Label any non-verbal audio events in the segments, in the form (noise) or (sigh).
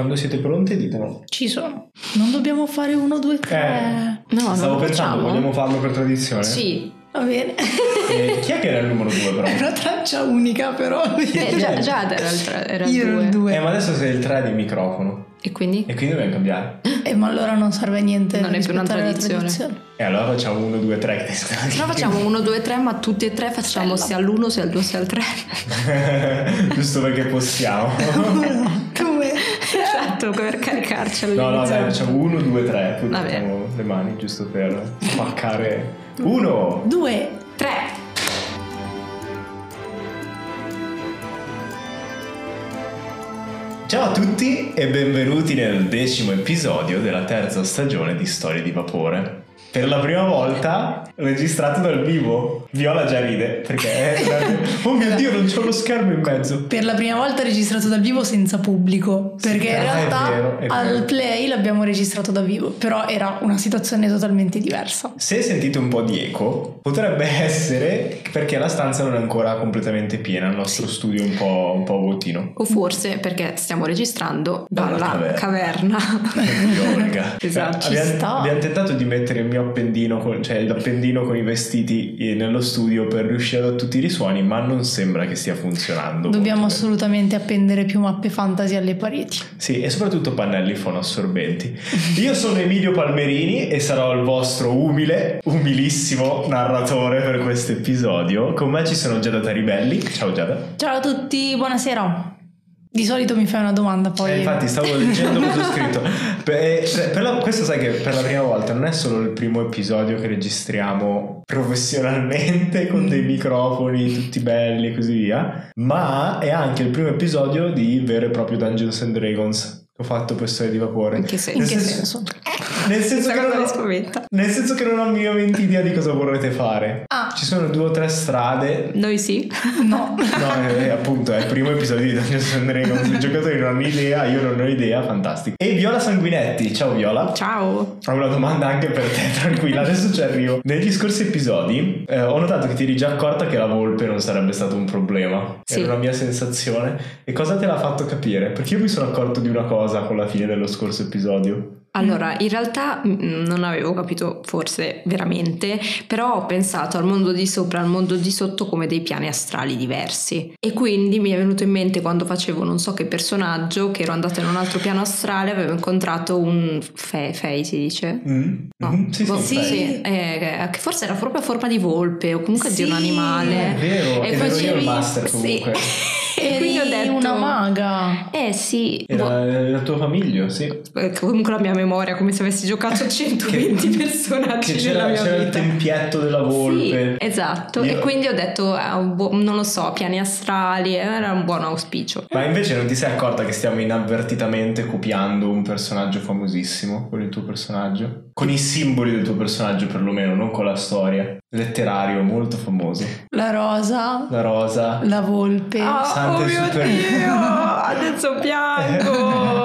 Quando siete pronti ditelo. Ci sono. Non dobbiamo fare uno, due, tre. No, non Stavo pensando, facciamo? vogliamo farlo per tradizione? Sì. Va bene. E chi è che era il numero due però? (laughs) È una traccia unica, però. Eh, già, già era il, tre- era il Io ero due. il due. Eh, ma adesso sei il 3 di microfono. E quindi? E quindi dobbiamo cambiare. Eh, ma allora non serve a niente. Non è più una la tradizione. E allora facciamo 1, 2, 3. No, facciamo 1, 2, 3, ma tutti e tre facciamo Bella. sia all'1, sia al 2, sia al 3. (laughs) Giusto perché possiamo. (laughs) Come? Esatto, per caricarci No, no, all'inizio. dai, facciamo 1, 2, 3. Poi mettiamo le mani giusto per spaccare. 1. Due. 3. Ciao a tutti e benvenuti nel decimo episodio della terza stagione di Storie di Vapore. Per la prima volta registrato dal vivo. Viola già ride perché è (laughs) Oh mio dio, non c'è lo schermo in mezzo. Per la prima volta registrato dal vivo senza pubblico. Perché in ah, è realtà vero, è al vero. play l'abbiamo registrato da vivo. Però era una situazione totalmente diversa. Se sentite un po' di eco, potrebbe (laughs) essere perché la stanza non è ancora completamente piena, il nostro studio è un po', un po' vuotino. O forse perché stiamo registrando Dalla dalla caverna. Olga. (laughs) Esatto, ci abbiamo, abbiamo tentato di mettere il mio appendino, con- cioè l'appendino con i vestiti eh, nello studio per riuscire a tutti i risuoni, ma non sembra che stia funzionando. Dobbiamo bene. assolutamente appendere più mappe fantasy alle pareti. Sì, e soprattutto pannelli fonoassorbenti. Io sono Emilio Palmerini e sarò il vostro umile, umilissimo narratore per questo episodio. Con me ci sono Giada Taribelli. Ciao Giada. Ciao a tutti, buonasera. Di solito mi fai una domanda poi. Eh, infatti stavo (laughs) leggendo cosa ho scritto. Per- per- per la- questo sai che per la prima volta non è solo il primo episodio che registriamo professionalmente (laughs) con dei microfoni tutti belli e così via, ma è anche il primo episodio di vero e proprio Dungeons and Dragons ho fatto Storie di Vapore. In che senso? In Nel che senso- senso? Nel senso, che non ho, nel senso che non ho minimamente idea di cosa vorrete fare. Ah, Ci sono due o tre strade. Noi sì. no. No, è, è appunto, è il primo episodio di Dungeons and Dragons. I giocatori non hanno idea, io non ho idea, fantastico. E Viola Sanguinetti, ciao Viola. Ciao. Ho una domanda anche per te, (laughs) tranquilla, adesso ci arrivo. Negli scorsi episodi eh, ho notato che ti eri già accorta che la volpe non sarebbe stato un problema. Sì. Era una mia sensazione. E cosa te l'ha fatto capire? Perché io mi sono accorto di una cosa con la fine dello scorso episodio. Allora, in realtà mm, non avevo capito forse veramente, però ho pensato al mondo di sopra e al mondo di sotto come dei piani astrali diversi. E quindi mi è venuto in mente quando facevo non so che personaggio, che ero andata in un altro piano astrale, avevo incontrato un fe, fei, si dice? Mm? No. Mhm, Sì, sì, Boh, ok. sì, eh, che forse era proprio a forma di volpe o comunque di un Sì, animale. È vero, E io il facevi- master sì. (laughs) e quindi ho detto... una maga. Eh sì, boh, Era la tua famiglia, sì. eh, comunque la mia memoria come se avessi giocato 120 (laughs) personaggi Che nella c'era, mia c'era il vita. tempietto della volpe. Sì, esatto. Io- E quindi ho detto, buo- non lo so, piani astrali, eh, era un buon auspicio. Ma invece non ti sei accorta che stiamo inavvertitamente copiando un personaggio famosissimo con il tuo personaggio? Con i simboli del tuo personaggio perlomeno, non con la storia. Letterario molto famoso. La rosa, La rosa. la volpe. Ah, Sante oh mio super- Dio, adesso piango. (laughs)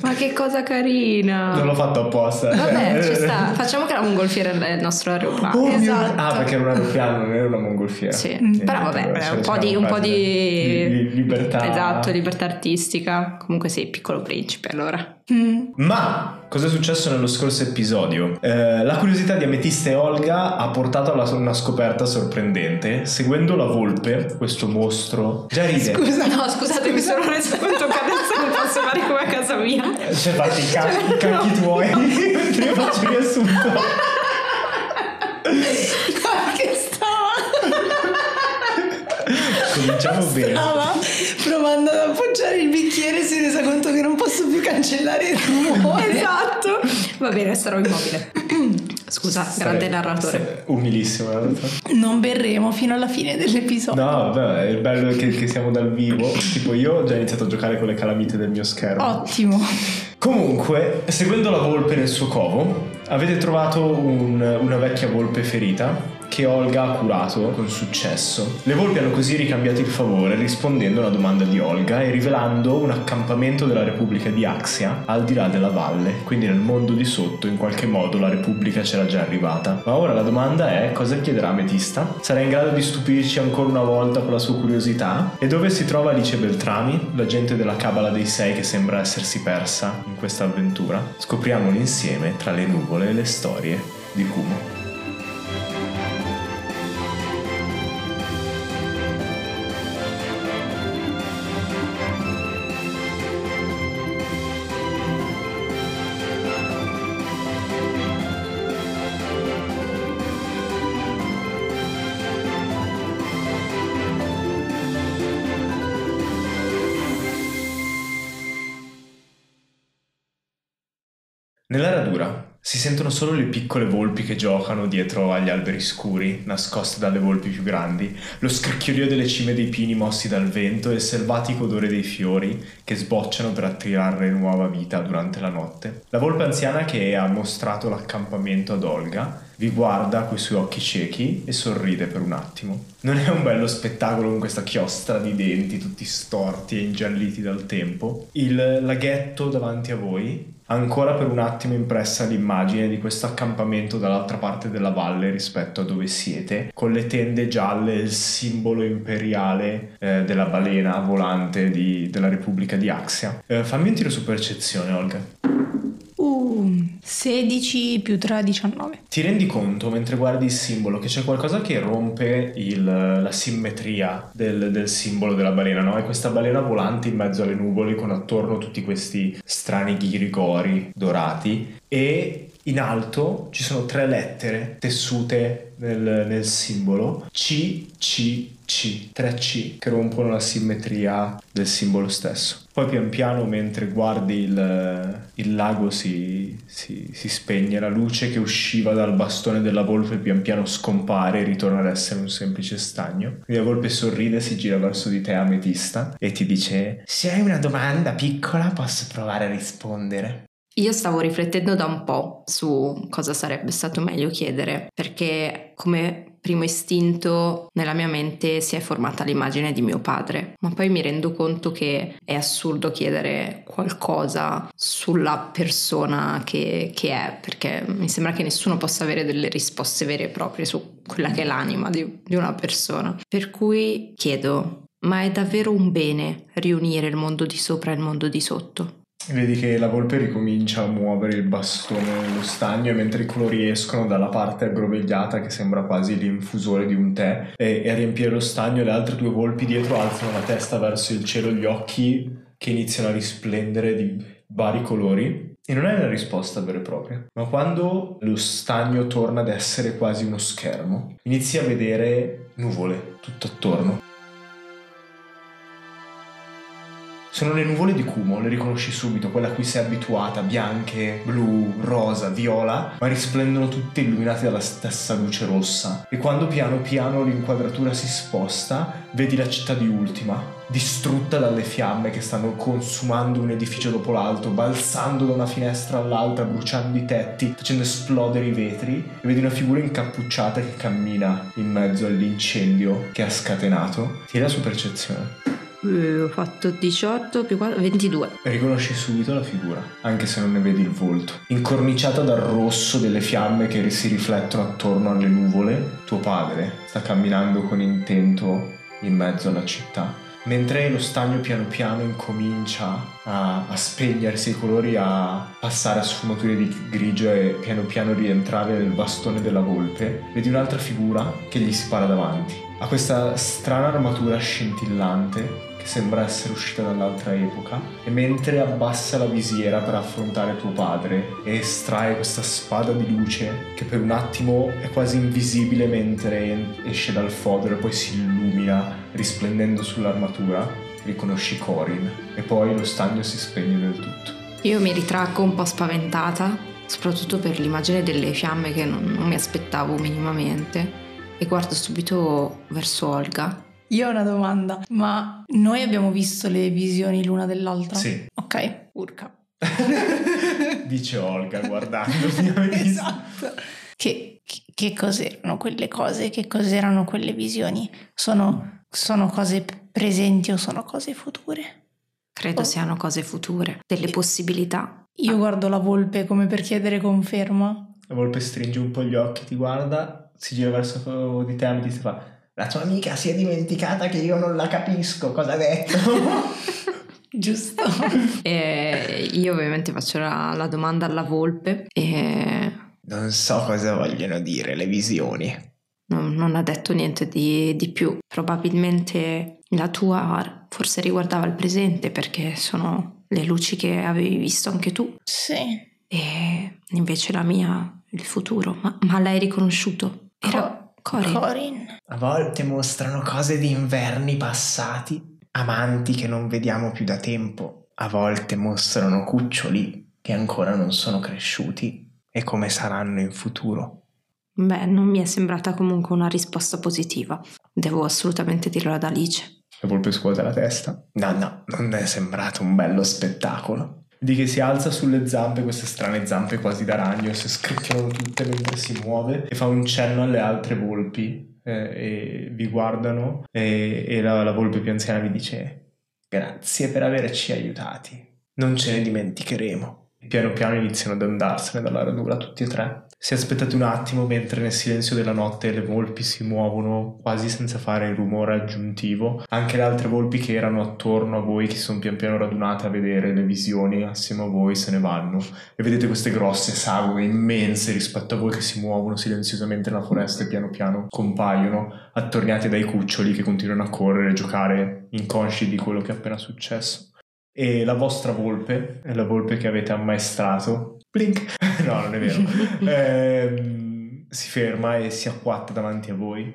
Ma che cosa carina. Non l'ho fatto apposta. Vabbè, Cioè- ci sta. Facciamo che la mongolfiera è il nostro aeroplano. Oh, mio- Esatto. Ah, perché era un aeroplano, non era una mongolfiera. Sì, Eh, però vabbè, ce un po' di, siamo un po' di... Li- libertà. Esatto, libertà artistica. Comunque sei piccolo principe allora. Mm. Ma cosa è successo nello scorso episodio? Eh, la curiosità di Ametista e Olga ha portato a una scoperta sorprendente. Seguendo la volpe, questo mostro. Già ride. Scusa, No, scusate, mi sono reso conto che adesso non posso fare come a casa mia. Cioè, fatti i ca- i cacchi tuoi (laughs) mentre io faccio riassunto. che stava, Cominciamo bene. stava provando ad appoggiare il bicchiere si è resa conto che non posso più cancellare il rumore. (laughs) Esatto. Va bene, sarò immobile. (clears throat) Scusa, grande narratore. Umilissimo, narratore. Non berremo fino alla fine dell'episodio. No, vabbè, il bello è che, che siamo dal vivo. Tipo, io ho già iniziato a giocare con le calamite del mio schermo. Ottimo. Comunque, seguendo la volpe nel suo covo, avete trovato un- una vecchia volpe ferita che Olga ha curato con successo. Le volpi hanno così ricambiato il favore rispondendo a una domanda di Olga e rivelando un accampamento della Repubblica di Axia al di là della valle, quindi nel mondo di sotto in qualche modo la Repubblica c'era già arrivata. Ma ora la domanda è cosa chiederà Ametista? Sarà in grado di stupirci ancora una volta con la sua curiosità? E dove si trova Alice Beltrami, l'agente della Cabala dei Sei che sembra essersi persa in questa avventura? Scopriamolo insieme tra le nuvole e le storie di Kumo. Si sentono solo le piccole volpi che giocano dietro agli alberi scuri, nascoste dalle volpi più grandi, lo scricchiolio delle cime dei pini mossi dal vento e il selvatico odore dei fiori che sbocciano per attirare nuova vita durante la notte. La volpe anziana che ha mostrato l'accampamento ad Olga vi guarda coi suoi occhi ciechi e sorride per un attimo. Non è un bello spettacolo con questa chiostra di denti tutti storti e ingialliti dal tempo. Il laghetto davanti a voi ancora per un attimo impressa l'immagine di questo accampamento dall'altra parte della valle rispetto a dove siete, con le tende gialle il simbolo imperiale eh, della balena volante di, della Repubblica di Axia. Eh, fammi un tiro su percezione, Olga. Uh, 16 più 3, 19. Ti rendi conto mentre guardi il simbolo che c'è qualcosa che rompe il, la simmetria del, del, simbolo della balena, no? È questa balena volante in mezzo alle nuvole con attorno tutti questi strani ghirigori dorati e in alto ci sono tre lettere tessute nel, nel simbolo C, C, C, tre C che rompono la simmetria del simbolo stesso. Poi pian piano mentre guardi il, il lago si, si, si, spegne, la luce che usciva dal bastone della volpe pian piano scompare e ritorna ad essere un semplice stagno. Quindi la volpe sorride, si gira verso di te ametista e ti dice se hai una domanda piccola posso provare a rispondere. Io stavo riflettendo da un po' su cosa sarebbe stato meglio chiedere, perché come primo istinto nella mia mente si è formata l'immagine di mio padre, ma poi mi rendo conto che è assurdo chiedere qualcosa sulla persona che, che è, perché mi sembra che nessuno possa avere delle risposte vere e proprie su quella che è l'anima di, di una persona. Per cui chiedo, ma è davvero un bene riunire il mondo di sopra e il mondo di sotto? Vedi che la volpe ricomincia a muovere il bastone nello stagno e mentre i colori escono dalla parte aggrovegliata che sembra quasi l'infusore di un tè e, e a riempire lo stagno le altre due volpi dietro alzano la testa verso il cielo, gli occhi che iniziano a risplendere di vari colori. E non è una risposta vera e propria, ma quando lo stagno torna ad essere quasi uno schermo, inizi a vedere nuvole tutto attorno Sono le nuvole di Kumo, le riconosci subito, quelle a cui sei abituata, bianche, blu, rosa, viola, ma risplendono tutte illuminate dalla stessa luce rossa. E quando piano piano l'inquadratura si sposta, vedi la città di Ultima, distrutta dalle fiamme che stanno consumando un edificio dopo l'altro, balzando da una finestra all'altra, bruciando i tetti, facendo esplodere i vetri, e vedi una figura incappucciata che cammina in mezzo all'incendio che ha scatenato. Tira su percezione. Uh, ho fatto 18 più 4, 22. Riconosci subito la figura, anche se non ne vedi il volto. Incorniciata dal rosso delle fiamme che si riflettono attorno alle nuvole, tuo padre sta camminando con intento in mezzo alla città. Mentre lo stagno piano piano incomincia a, a spegnersi i colori, a passare a sfumature di grigio e piano piano rientrare nel bastone della volpe, vedi un'altra figura che gli spara davanti. Ha questa strana armatura scintillante sembra essere uscita dall'altra epoca e mentre abbassa la visiera per affrontare tuo padre e estrae questa spada di luce che per un attimo è quasi invisibile mentre esce dal fodero e poi si illumina risplendendo sull'armatura, riconosci Corin e poi lo stagno si spegne del tutto. Io mi ritracco un po' spaventata, soprattutto per l'immagine delle fiamme che non, non mi aspettavo minimamente e guardo subito verso Olga io ho una domanda, ma noi abbiamo visto le visioni l'una dell'altra? Sì. Ok, urca. (laughs) Dice Olga guardando. (laughs) esatto. Che, che, che cos'erano quelle cose, che cos'erano quelle visioni. Sono, sono cose presenti o sono cose future? Credo Oh. siano cose future, delle possibilità. Io guardo la volpe come per chiedere conferma. La volpe stringe un po' gli occhi, ti guarda, si gira verso di te e ti fa La tua amica si è dimenticata che io non la capisco, cosa ha detto? (laughs) Giusto. E io ovviamente faccio la, la domanda alla volpe e non so cosa vogliono dire le visioni. non, non ha detto niente di, di più. Probabilmente la tua forse riguardava il presente perché sono le luci che avevi visto anche tu Sì. e invece la mia il futuro. Ma, ma l'hai riconosciuto? Era Corin. Corin. A volte mostrano cose di inverni passati, amanti che non vediamo più da tempo. A volte mostrano cuccioli che ancora non sono cresciuti e come saranno in futuro. Beh, non mi è sembrata comunque una risposta positiva. Devo assolutamente dirlo ad Alice. La volpe scuote la testa. No, no, non è sembrato un bello spettacolo. Di che si alza sulle zampe, queste strane zampe quasi da ragno, si scricchiolano tutte mentre si muove e fa un cenno alle altre volpi eh, e vi guardano e, e la, la volpe più anziana vi dice grazie per averci aiutati, non ce ne dimenticheremo. Piano piano iniziano ad andarsene dalla radura tutti e tre. Si aspettate un attimo mentre nel silenzio della notte le volpi si muovono quasi senza fare rumore aggiuntivo. Anche le altre volpi che erano attorno a voi, che sono pian piano radunate a vedere le visioni assieme a voi, se ne vanno. E vedete queste grosse sagome immense rispetto a voi che si muovono silenziosamente nella foresta e piano piano compaiono, attorniate dai cuccioli che continuano a correre e giocare inconsci di quello che è appena successo. E la vostra volpe, è la volpe che avete ammaestrato, blink, (laughs) no non è vero, (laughs) Ehm, si ferma e si acquatta davanti a voi.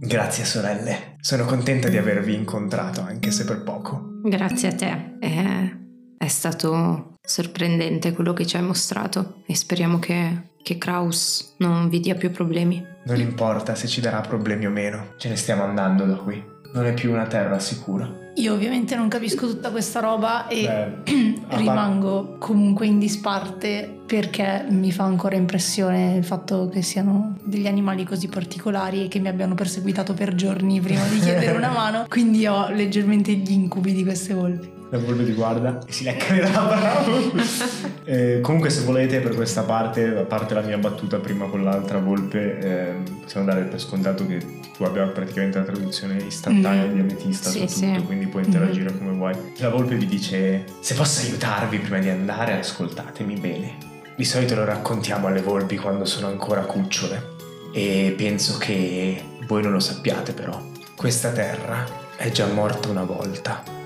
Grazie sorelle, sono contenta di avervi incontrato anche se per poco. Grazie a te. È, è stato sorprendente quello che ci hai mostrato e speriamo che, che Kraus non vi dia più problemi. Non importa se ci darà problemi o meno, ce ne stiamo andando da qui. Non è più una terra sicura. Io ovviamente non capisco tutta questa roba e Beh, (clears throat) rimango comunque in disparte perché mi fa ancora impressione il fatto che siano degli animali così particolari e che mi abbiano perseguitato per giorni prima di chiedere una (laughs) mano. Quindi ho leggermente gli incubi di queste volpi. La volpe ti guarda e si lecca le labbra. Eh, comunque, se volete, per questa parte, a parte la mia battuta prima con l'altra volpe, eh, possiamo dare per scontato che tu abbia praticamente la traduzione istantanea Mm. di ametista Sì, su tutto, sì. quindi puoi interagire come vuoi. La volpe vi dice: Se posso aiutarvi prima di andare, ascoltatemi bene. Di solito lo raccontiamo alle volpi quando sono ancora cucciole. E penso che voi non lo sappiate, però. Questa terra è già morta una volta.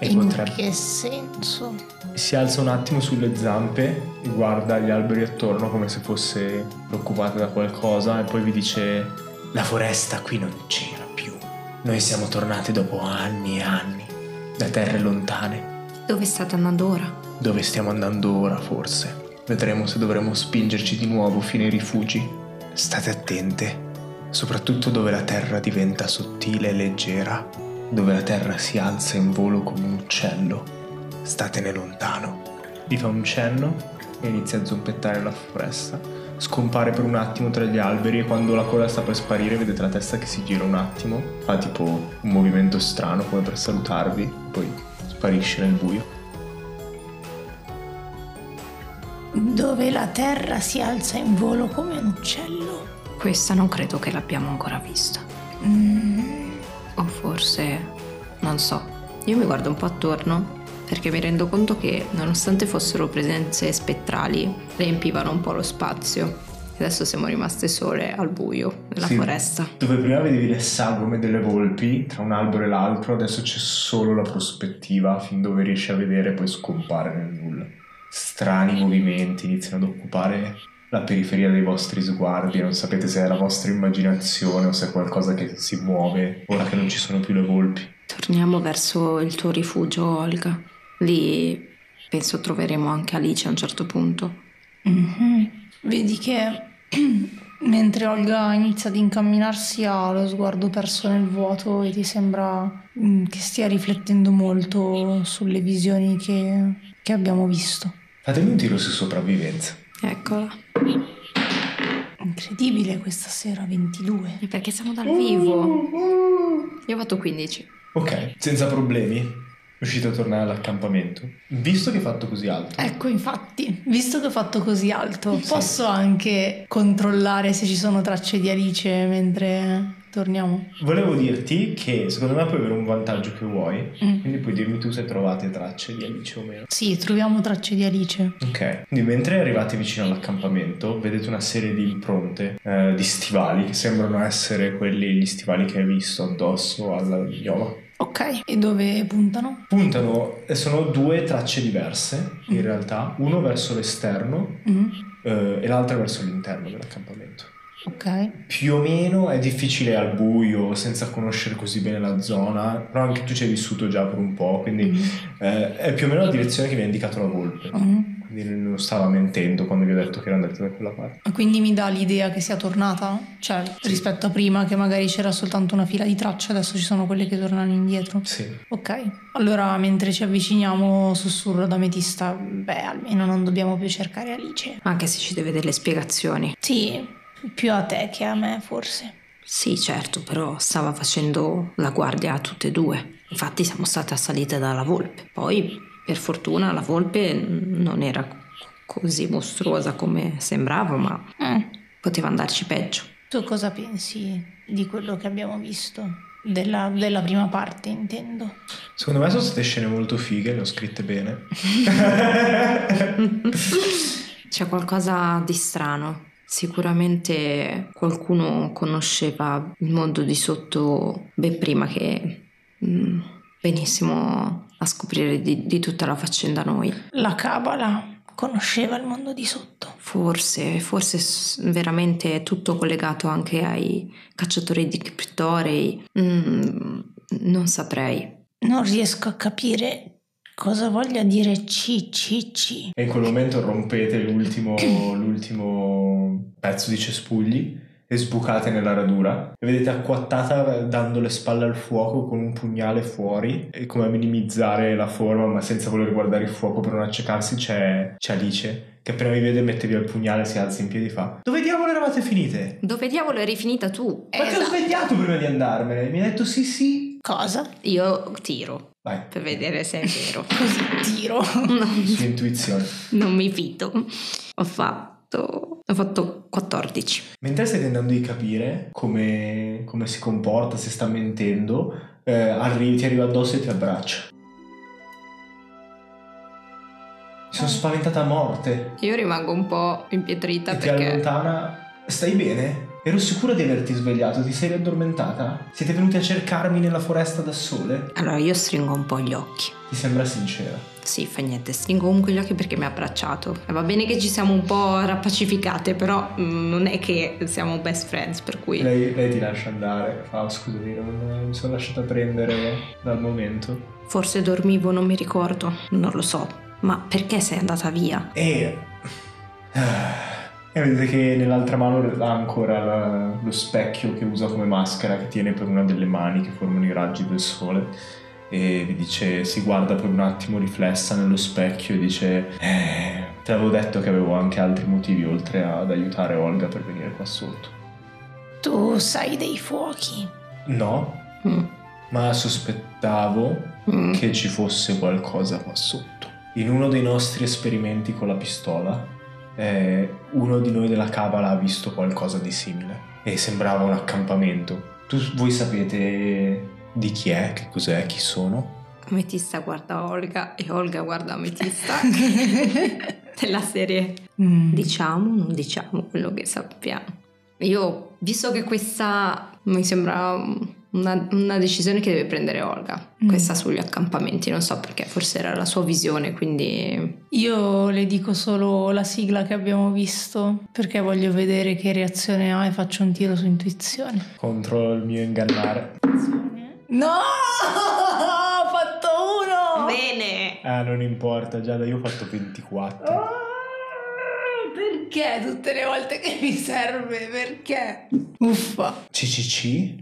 E In potrebbe che senso? si alza un attimo sulle zampe e guarda gli alberi attorno come se fosse preoccupata da qualcosa e poi vi dice la foresta qui non c'era più. Noi siamo tornati dopo anni e anni da terre lontane. Dove state andando ora? Dove stiamo andando ora forse? Vedremo se dovremo spingerci di nuovo fino ai rifugi. State attente, soprattutto dove la terra diventa sottile e leggera, dove la terra si alza in volo come un uccello. Statene lontano. Vi fa un cenno e inizia a zompettare la foresta. Scompare per un attimo tra gli alberi e quando la coda sta per sparire vedete la testa che si gira un attimo, fa tipo un movimento strano come per salutarvi, poi sparisce nel buio. Dove la terra si alza in volo come un uccello. Questa non credo che l'abbiamo ancora vista. Mm, forse, non so. Io mi guardo un po' attorno perché mi rendo conto che nonostante fossero presenze spettrali, riempivano un po' lo spazio. Adesso siamo rimaste sole al buio nella Sì. foresta. Dove prima vedevi le sagome delle volpi tra un albero e l'altro, adesso c'è solo la prospettiva fin dove riesci a vedere e poi scompare nel nulla. Strani movimenti iniziano ad occupare la periferia dei vostri sguardi, non sapete se è la vostra immaginazione o se è qualcosa che si muove ora che non ci sono più le volpi. Torniamo verso il tuo rifugio, Olga. Lì penso troveremo anche Alice a un certo punto. mhm. Vedi che (clears throat) mentre Olga inizia ad incamminarsi ha lo sguardo perso nel vuoto e ti sembra mm, che stia riflettendo molto sulle visioni che, che abbiamo visto. Fatemi un tiro su sopravvivenza. Eccola. Incredibile questa sera 22. Perché siamo dal vivo. Io ho fatto 15. Ok, senza problemi. Riuscite a tornare all'accampamento. Visto che hai fatto così alto. Ecco, infatti, visto che ho fatto così alto, posso anche controllare se ci sono tracce di Alice mentre torniamo? Volevo dirti che secondo me puoi avere un vantaggio che vuoi. Mm. Quindi puoi dirmi tu se trovate tracce di Alice o meno. Sì, troviamo tracce di Alice. Ok, quindi mentre arrivate vicino all'accampamento vedete una serie di impronte eh, di stivali che sembrano essere quelli gli stivali che hai visto addosso alla viola. Ok, e dove puntano? Puntano, sono due tracce diverse in Mm. realtà, uno verso l'esterno Mm, eh, e l'altro verso l'interno dell'accampamento. Ok. Più o meno è difficile al buio, senza conoscere così bene la zona, però anche tu ci hai vissuto già per un po', quindi Mm, eh, è più o meno la direzione che vi ha indicato la volpe. Quindi non stava mentendo quando vi ho detto che era andata da quella parte. Quindi mi dà l'idea che sia tornata? Cioè, rispetto a prima che magari c'era soltanto una fila di tracce, adesso ci sono quelle che tornano indietro. Sì. Ok, allora mentre ci avviciniamo sussurro da Metista, beh almeno non dobbiamo più cercare Alice. Anche se ci deve delle spiegazioni. Sì, più a te che a me forse. Sì, certo, però stava facendo la guardia a tutte e due. Infatti siamo state assalite dalla volpe. Poi, per fortuna, la volpe non era così mostruosa come sembrava, ma Mm. poteva andarci peggio. Tu cosa pensi di quello che abbiamo visto? Della, della prima parte, intendo. Secondo me sono state scene molto fighe, le ho scritte bene. (laughs) C'è qualcosa di strano. Sicuramente qualcuno conosceva il mondo di sotto ben prima che mm, venissimo a scoprire di, di tutta la faccenda noi. La Cabala conosceva il mondo di sotto. Forse, forse veramente è tutto collegato anche ai cacciatori di criptorei. Mm, non saprei. Non riesco a capire cosa voglia dire CCC. E in quel momento rompete l'ultimo, l'ultimo pezzo di cespugli e sbucate nella radura e vedete acquattata dando le spalle al fuoco con un pugnale fuori e come a minimizzare la forma ma senza voler guardare il fuoco per non accecarsi c'è, c'è Alice che appena vi vede mette via il pugnale si alza in piedi e fa dove diavolo eravate finite? Dove diavolo eri finita tu? ma ti ho Esatto. svegliato prima di andarmene mi hai detto sì sì Cosa? Io tiro vai per vedere se è vero. (laughs) Così tiro. No, sua intuizione non mi fido. Ho fatto, ho fatto 14. Mentre stai tentando di capire come, come si comporta, se sta mentendo, eh, arrivi- ti arriva addosso e ti abbraccia. Sono spaventata a morte Io rimango un po' impietrita e ti perché allontana. Stai bene? Ero sicura di averti svegliato, ti sei riaddormentata? Siete venuti a cercarmi nella foresta da sole? allora io stringo un po' gli occhi. Ti sembra sincera. Sì, fa niente, stringo comunque gli occhi perché mi ha abbracciato. Va bene che ci siamo un po' rappacificate, però mm, non è che siamo best friends, per cui... Lei, lei ti lascia andare, fa "Oh, scusami, non, mi sono lasciata prendere dal momento. Forse dormivo, non mi ricordo, non lo so. Ma perché sei andata via? E... E vedete che nell'altra mano ha ancora la- lo specchio che usa come maschera che tiene per una delle mani che formano i raggi del sole e vi dice, si guarda per un attimo riflessa nello specchio e dice eh, te l'avevo detto che avevo anche altri motivi oltre ad aiutare Olga per venire qua sotto. Tu sai dei fuochi. No, Mm, ma sospettavo mm. che ci fosse qualcosa qua sotto. In uno dei nostri esperimenti con la pistola, eh, uno di noi della Cabala ha visto qualcosa di simile e sembrava un accampamento. Tu, voi sapete di chi è, che cos'è, chi sono? Ametista guarda Olga e Olga guarda Ametista. (laughs) Della serie Mm. diciamo, non diciamo quello che sappiamo. Io, visto che questa mi sembra una, una decisione che deve prendere Olga, Mm. questa sugli accampamenti, non so perché, forse era la sua visione, quindi Io le dico solo la sigla che abbiamo visto perché voglio vedere che reazione ha e faccio un tiro su intuizione. Contro il mio ingannare. No! (laughs) Ho fatto uno! Bene! Ah, non importa, Giada, io ho fatto 24. Ah, Perché tutte le volte che mi serve? Perché? Uffa. CCC?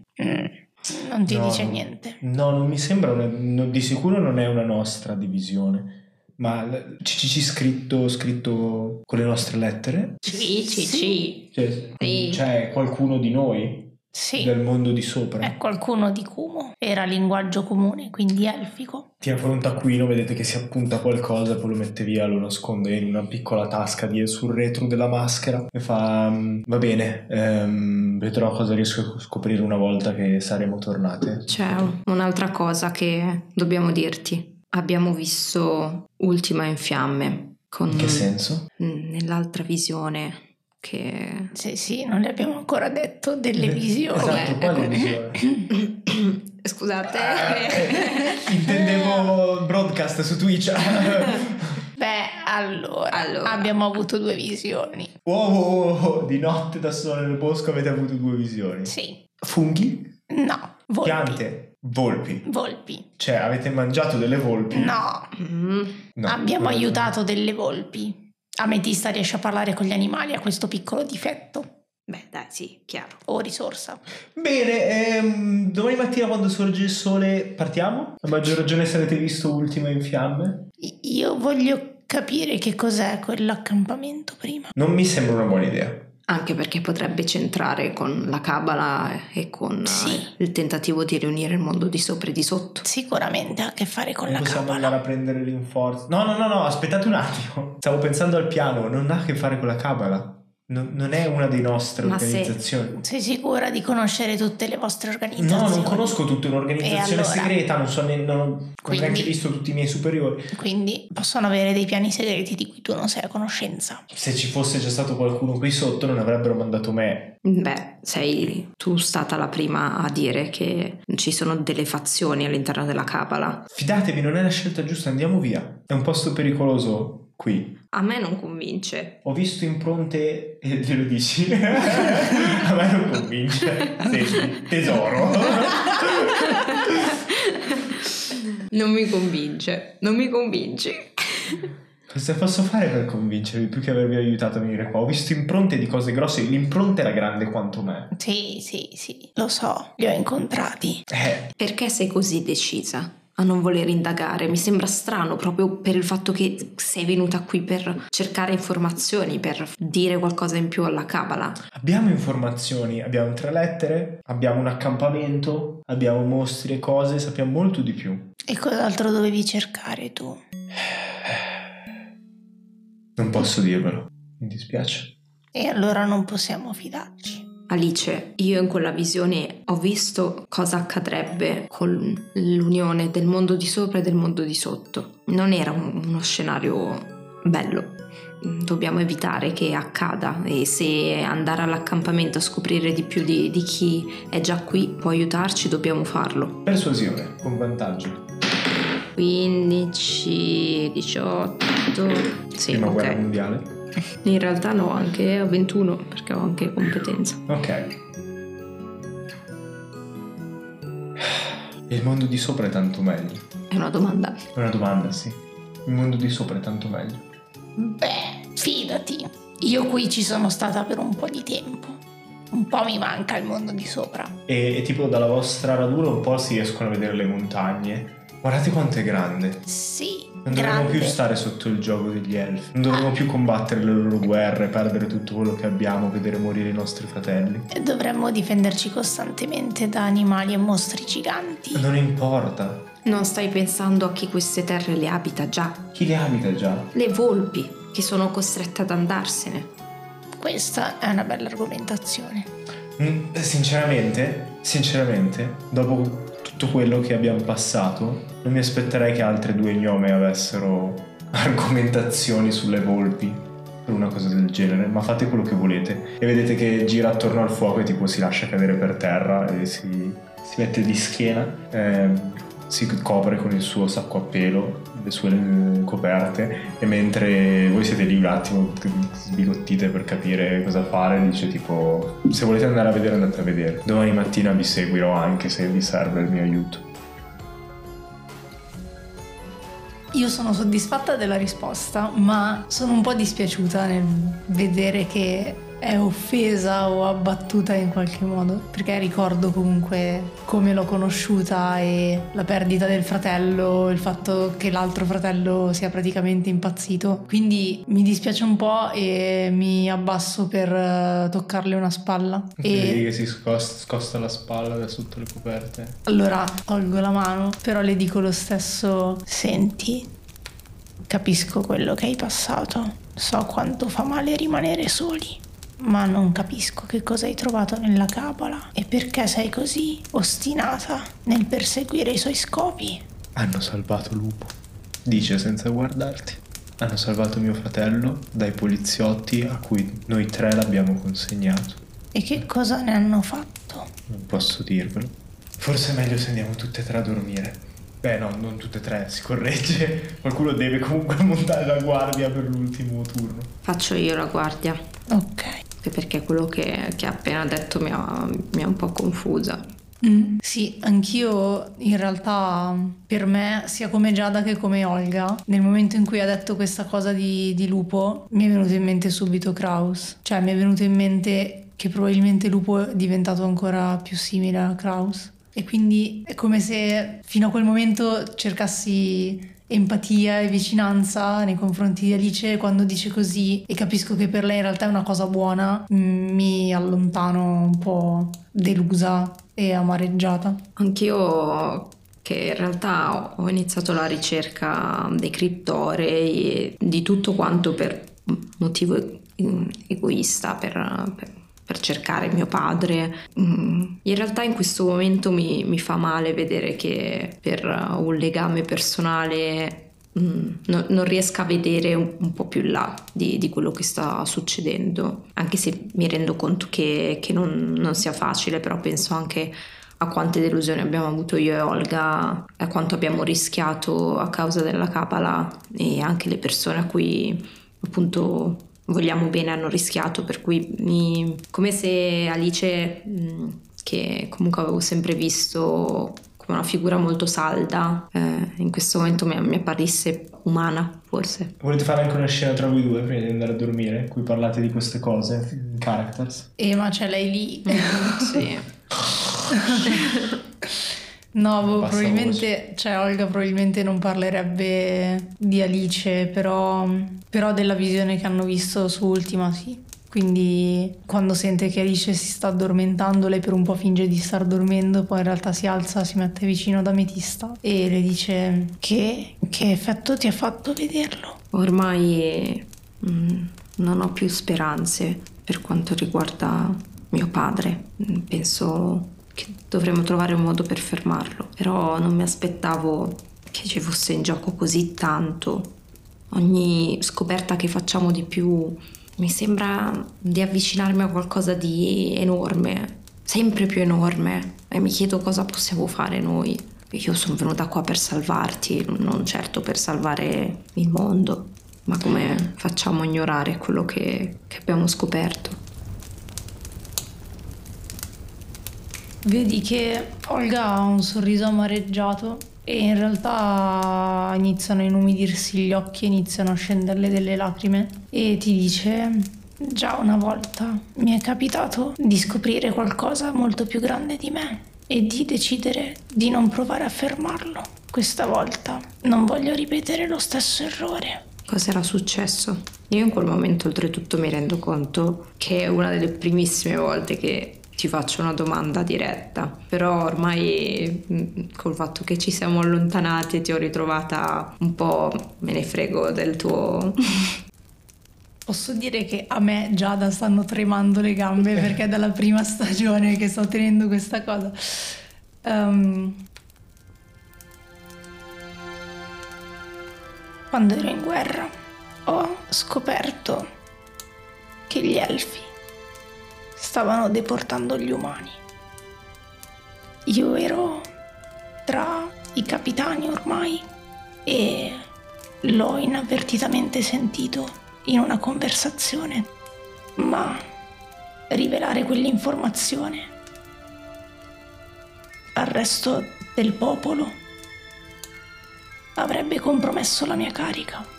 Non ti No, dice niente. No, non mi sembra una- no, di sicuro non è una nostra divisione. Ma CCC scritto, scritto con le nostre lettere? Sì, sì, Sì. sì. Cioè, Sì. c'è qualcuno di noi? Sì, Del mondo di sopra? è qualcuno di Kumo. Era linguaggio comune, quindi elfico. Tiene fuori un taccuino, vedete che si appunta qualcosa, poi lo mette via, lo nasconde in una piccola tasca di, sul retro della maschera e fa "Mm, va bene, ehm, vedrò cosa riesco a scoprire una volta che saremo tornate. C'è un'altra cosa che dobbiamo dirti. Abbiamo visto Ultima in fiamme con In che senso? Mm, nell'altra visione che Sì, sì, non le abbiamo ancora detto delle visioni. Esatto, Ecco. quale visione? (coughs) Scusate. Eh, intendevo broadcast su Twitch. (laughs) Beh, allora, Allora. abbiamo avuto due visioni. wow, wow, wow, di notte da sole nel bosco avete avuto due visioni. Sì, Funghi? no, volpi. Piante? Volpi? Volpi. Cioè, avete mangiato delle volpi? No, Mm, No, abbiamo aiutato delle volpi. Ametista riesce a parlare con gli animali, ha questo piccolo difetto Beh, dai, sì, chiaro. o risorsa. Bene, ehm, domani mattina quando sorge il sole partiamo? A maggior ragione se avete visto Ultima in fiamme? Io voglio capire che cos'è quell'accampamento prima. Non mi sembra una buona idea. Anche perché potrebbe centrare con la cabala e con eh, Sì. il tentativo di riunire il mondo di sopra e di sotto. Sicuramente ha a che fare con Non la possiamo cabala. andare a prendere rinforzi. No, no, no, no, aspettate un attimo. Stavo pensando al piano, non ha a che fare con la cabala. Non, non è una delle nostre Ma se- organizzazioni. Sei sicura di conoscere tutte le vostre organizzazioni? No, non conosco tutta un'organizzazione allora? segreta, non so ne- non, Quindi? neanche visto tutti i miei superiori. Quindi possono avere dei piani segreti di cui tu non sei a conoscenza. Se ci fosse già stato qualcuno qui sotto non avrebbero mandato me. Beh, sei tu stata la prima a dire che ci sono delle fazioni all'interno della cabala. Fidatevi, non è la scelta giusta, andiamo via. È un posto pericoloso qui. A me non convince. Ho visto impronte e glielo dici. (laughs) A me non convince. Senti, tesoro. (laughs) Non mi convince, non mi convinci. Cosa posso fare per convincervi più che avervi aiutato a venire qua? Ho visto impronte di cose grosse, l'impronta era grande quanto me. Sì, sì, sì, lo so, li ho incontrati. Eh, Perché sei così decisa a non voler indagare? Mi sembra strano proprio per il fatto che sei venuta qui per cercare informazioni, per dire qualcosa in più alla cabala. abbiamo informazioni, abbiamo tre lettere, abbiamo un accampamento, abbiamo mostri e cose, sappiamo molto di più. E cos'altro dovevi cercare tu? Non posso dirvelo, mi dispiace. E allora non possiamo fidarci. Alice, io in quella visione ho visto cosa accadrebbe con l'unione del mondo di sopra e del mondo di sotto. Non era un- uno scenario bello. Dobbiamo evitare che accada e se andare all'accampamento a scoprire di più di, di chi è già qui può aiutarci, dobbiamo farlo. Persuasione, con vantaggio. 15, 18, sì, Prima guerra ok. mondiale. In realtà no, anche a 21 perché ho anche competenza. Ok. Il mondo di sopra è tanto meglio. È una domanda. È una domanda, sì. Il mondo di sopra è tanto meglio. Beh, fidati, io qui ci sono stata per un po' di tempo. Un po' mi manca il mondo di sopra. E, e tipo dalla vostra radura un po' si riescono a vedere le montagne. Guardate quanto è grande. Sì, Non dovremmo grande. più stare sotto il gioco degli elfi. Non dovremmo più combattere le loro guerre, perdere tutto quello che abbiamo, vedere morire i nostri fratelli. E Dovremmo difenderci costantemente da animali e mostri giganti. Non importa. Non stai pensando a chi queste terre le abita già? Chi le abita già? Le volpi che sono costrette ad andarsene. Questa è una bella argomentazione. Mm, Sinceramente, sinceramente, dopo tutto quello che abbiamo passato, non mi aspetterei che altre due gnome avessero (laughs) argomentazioni sulle volpi per una cosa del genere, ma fate quello che volete. E vedete che gira attorno al fuoco e tipo si lascia cadere per terra e si, si mette di schiena, ehm, si copre con il suo sacco a pelo, le sue eh, coperte e mentre voi siete lì un attimo sbigottite per capire cosa fare, dice tipo se volete andare a vedere andate a vedere. Domani mattina vi seguirò anche se vi serve il mio aiuto. Io sono soddisfatta della risposta, ma sono un po' dispiaciuta nel vedere che è offesa o abbattuta in qualche modo, perché ricordo comunque come l'ho conosciuta e la perdita del fratello, il fatto che l'altro fratello sia praticamente impazzito. Quindi mi dispiace un po' e mi abbasso per eh, toccarle una spalla. Vedi E che si scosta, scosta la spalla da sotto le coperte. allora tolgo la mano, però le dico lo stesso: Senti, capisco quello che hai passato. So quanto fa male rimanere soli. Ma non capisco che cosa hai trovato nella Cabala e perché sei così ostinata nel perseguire i suoi scopi. Hanno salvato Lupo. Dice senza guardarti. Hanno salvato mio fratello dai poliziotti a cui noi tre l'abbiamo consegnato. E che cosa ne hanno fatto? Non posso dirvelo. Forse è meglio se andiamo tutte e tre a dormire. Beh no, non tutte e tre, si corregge. Qualcuno deve comunque (laughs) montare la guardia per l'ultimo turno. Faccio io la guardia, Ok. Perché quello che, che ha appena detto mi ha, mi ha un po' confusa. Mm, Sì, anch'io in realtà per me, sia come Giada che come Olga, nel momento in cui ha detto questa cosa di, di Lupo, mi è venuto in mente subito Kraus. Cioè mi è venuto in mente che probabilmente Lupo è diventato ancora più simile a Kraus. E quindi è come se fino a quel momento cercassi empatia e vicinanza nei confronti di Alice quando dice così e capisco che per lei in realtà è una cosa buona, mm, mi allontano un po' delusa e amareggiata. Anch'io che in realtà ho iniziato la ricerca dei criptorei e di tutto quanto per motivo mm, egoista, per, per- per cercare mio padre. Mm, In realtà in questo momento mi, mi fa male vedere che per un legame personale mm, no- non riesca a vedere un, un po' più in là di, di quello che sta succedendo, anche se mi rendo conto che, che non, non sia facile, però penso anche a quante delusioni abbiamo avuto io e Olga, a quanto abbiamo rischiato a causa della Cabala e anche le persone a cui appunto vogliamo bene hanno rischiato, per cui mi- come se Alice, mh, che comunque avevo sempre visto come una figura molto salda, eh, in questo momento mi, mi apparisse umana forse. Volete fare anche una scena tra voi due prima di andare a dormire? In cui parlate di queste cose? Characters? E ma c'è lei lì. (laughs) sì. (laughs) No, boh, probabilmente, cioè Olga probabilmente non parlerebbe di Alice, però, però della visione che hanno visto su Ultima sì. Quindi quando sente che Alice si sta addormentando, lei per un po' finge di star dormendo, poi in realtà si alza, si mette vicino ad Ametista e le dice che, che effetto ti ha fatto vederlo. Ormai mm, non ho più speranze per quanto riguarda mio padre. Penso che dovremmo trovare un modo per fermarlo, però non mi aspettavo che ci fosse in gioco così tanto. Ogni scoperta che facciamo di più mi sembra di avvicinarmi a qualcosa di enorme, sempre più enorme, e mi chiedo cosa possiamo fare noi. Io sono venuta qua per salvarti, non certo per salvare il mondo, ma come facciamo a ignorare quello che, che abbiamo scoperto? Vedi che Olga ha un sorriso amareggiato e in realtà iniziano a inumidirsi gli occhi iniziano a scenderle delle lacrime e ti dice già una volta mi è capitato di scoprire qualcosa molto più grande di me e di decidere di non provare a fermarlo. Questa volta non voglio ripetere lo stesso errore. Cosa era successo? Io in quel momento oltretutto mi rendo conto che è una delle primissime volte che ti faccio una domanda diretta, però ormai mh, col fatto che ci siamo allontanati e ti ho ritrovata un po' me ne frego del tuo... (laughs) Posso dire che a me Giada stanno tremando le gambe perché è dalla prima stagione che sto tenendo questa cosa. Ehm, quando ero in guerra ho scoperto che gli elfi stavano deportando gli umani. Io ero tra i capitani ormai e l'ho inavvertitamente sentito in una conversazione, ma rivelare quell'informazione al resto del popolo avrebbe compromesso la mia carica.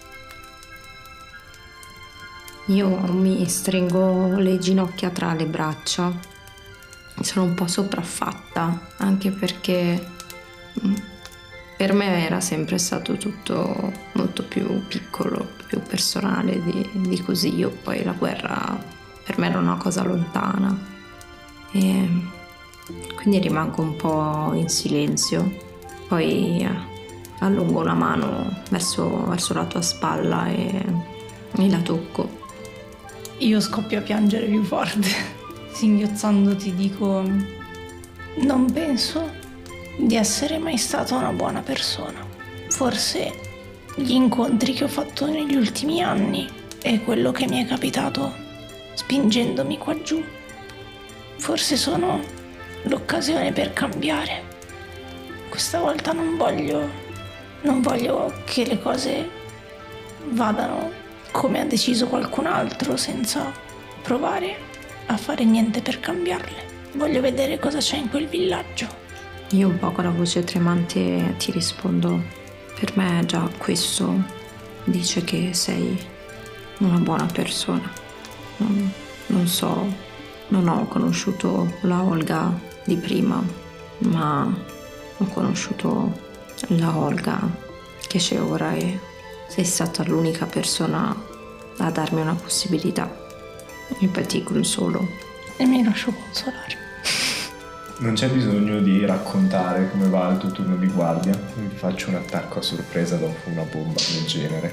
Io mi stringo le ginocchia tra le braccia. Sono un po' sopraffatta, anche perché mm, per me era sempre stato tutto molto più piccolo, più personale di, di così. Io poi la guerra per me era una cosa lontana. E quindi rimango un po' in silenzio. Poi eh, allungo la mano verso, verso la tua spalla e, e la tocco. Io scoppio a piangere più forte. Singhiozzando ti dico, non penso di essere mai stata una buona persona. Forse gli incontri che ho fatto negli ultimi anni e quello che mi è capitato spingendomi qua giù. Forse sono l'occasione per cambiare. Questa volta non voglio, non voglio che le cose vadano come ha deciso qualcun altro senza provare a fare niente per cambiarle. Voglio vedere cosa c'è in quel villaggio. Io un po' con la voce tremante ti rispondo, per me già questo dice che sei una buona persona. Non, non so, non ho conosciuto la Olga di prima, ma ho conosciuto la Olga che c'è ora e sei stata l'unica persona a darmi una possibilità. Poi ti consolo. E mi lascio consolare. (laughs) Non c'è bisogno di raccontare come va il tuo turno di guardia, vi faccio un attacco a sorpresa dopo una bomba del genere.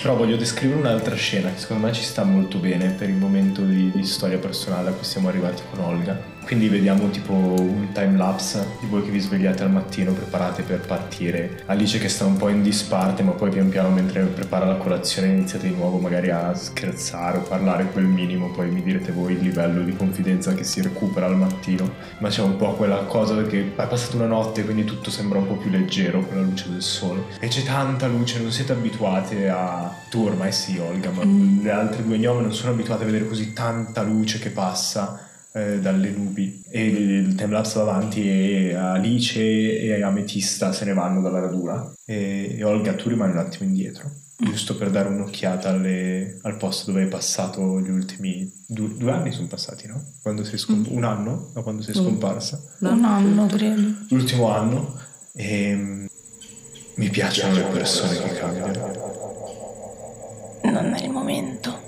Però voglio descrivere un'altra scena che secondo me ci sta molto bene per il momento di, di storia personale a cui siamo arrivati con Olga. Quindi vediamo tipo un time lapse di voi che vi svegliate al mattino preparate per partire. Alice che sta un po' in disparte ma poi pian piano mentre prepara la colazione iniziate di nuovo magari a scherzare o parlare quel minimo, poi mi direte voi il livello di confidenza che si recupera al mattino. Ma c'è un po' quella cosa perché è passata una notte quindi tutto sembra un po' più leggero con la luce del sole. E c'è tanta luce, non siete abituate a... Tu ormai sì Olga, ma Mm. le altre due gnome non sono abituate a vedere così tanta luce che passa eh, dalle nubi e il timelapse davanti e Alice e Ametista se ne vanno dalla radura e, e Olga tu rimani un attimo indietro giusto per dare un'occhiata alle- al posto dove hai passato gli ultimi due, due anni sono passati no? Quando sei scom- un anno da quando sei Mm. scomparsa Un anno, credo. l'ultimo anno e mm, mi piacciono le persone che cambiano Non è il momento.